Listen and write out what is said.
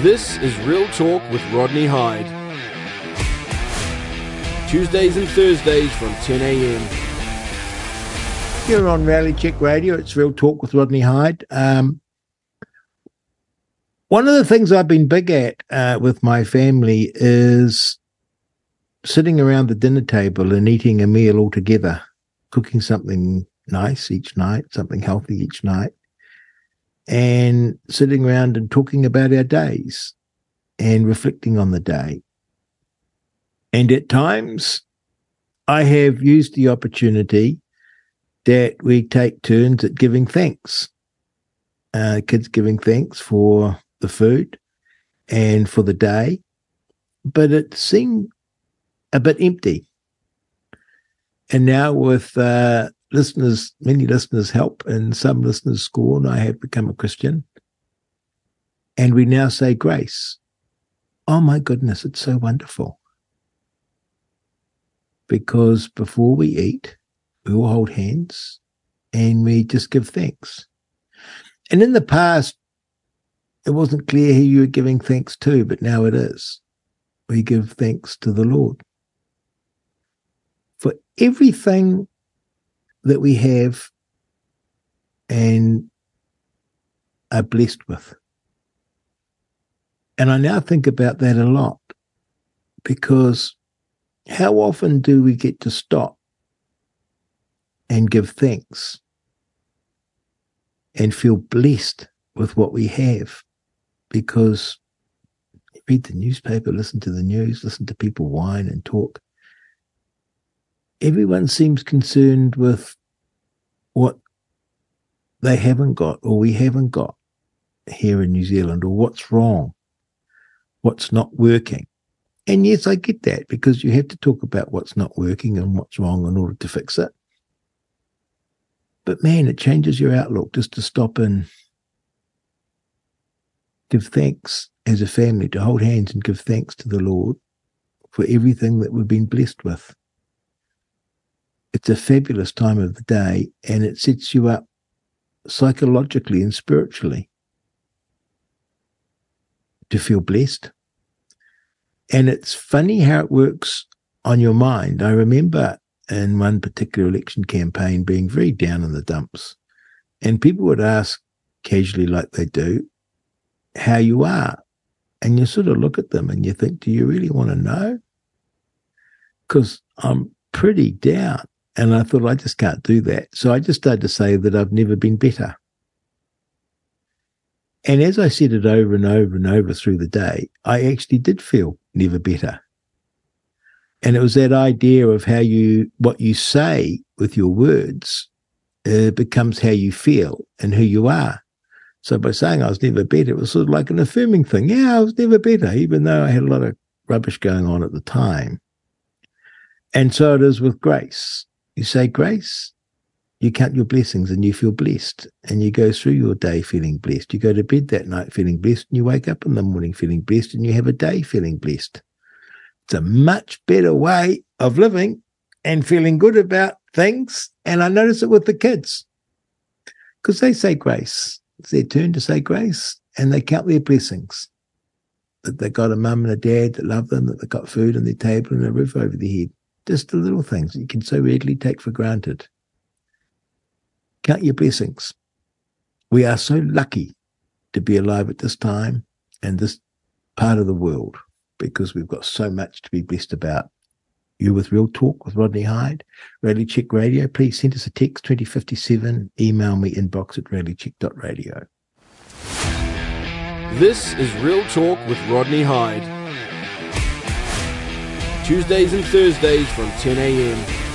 This is Real Talk with Rodney Hide. Tuesdays and Thursdays from 10 a.m. Here on Reality Check Radio, it's Real Talk with Rodney Hide. Um, one of the things I've been big at uh, with my family is sitting around the dinner table and eating a meal all together, cooking something nice each night, something healthy each night, and sitting around and talking about our days and reflecting on the day. And at times, I have used the opportunity that we take turns at giving thanks. Uh, kids giving thanks for the food and for the day, but it seemed a bit empty. And now, with uh, listeners, many listeners help and some listeners scorn, I have become a Christian. And we now say grace. Oh my goodness, it's so wonderful. Because before we eat, we all hold hands and we just give thanks. And in the past, it wasn't clear who you were giving thanks to, but now it is. We give thanks to the Lord for everything that we have and are blessed with. And I now think about that a lot because how often do we get to stop and give thanks and feel blessed with what we have? Because read the newspaper, listen to the news, listen to people whine and talk everyone seems concerned with what they haven't got or we haven't got here in New Zealand or what's wrong, what's not working. And yes, I get that because you have to talk about what's not working and what's wrong in order to fix it. But man, it changes your outlook just to stop and give thanks as a family, to hold hands and give thanks to the Lord for everything that we've been blessed with it's a fabulous time of the day and it sets you up psychologically and spiritually to feel blessed. And it's funny how it works on your mind. I remember in one particular election campaign being very down in the dumps, and people would ask casually, like they do, how you are. And you sort of look at them and you think, do you really want to know? Because I'm pretty down. And I thought, I just can't do that. So I just started to say that I've never been better. And as I said it over and over and over through the day, I actually did feel never better. And it was that idea of how you, what you say with your words uh, becomes how you feel and who you are. So by saying I was never better, it was sort of like an affirming thing. Yeah, I was never better, even though I had a lot of rubbish going on at the time. And so it is with grace. You say grace, you count your blessings and you feel blessed and you go through your day feeling blessed. You go to bed that night feeling blessed and you wake up in the morning feeling blessed and you have a day feeling blessed. It's a much better way of living and feeling good about things. And I notice it with the kids because they say grace. It's their turn to say grace and they count their blessings that they've got a mum and a dad that love them, that they've got food on their table and a roof over their head. Just the little things that you can so readily take for granted. Count your blessings. We are so lucky to be alive at this time and this part of the world because we've got so much to be blessed about. You with Real Talk with Rodney Hide, Reality Check Radio. Please send us a text 2057. Email me inbox at realitycheck.radio. This is Real Talk with Rodney Hide. Tuesdays and Thursdays from 10 a.m.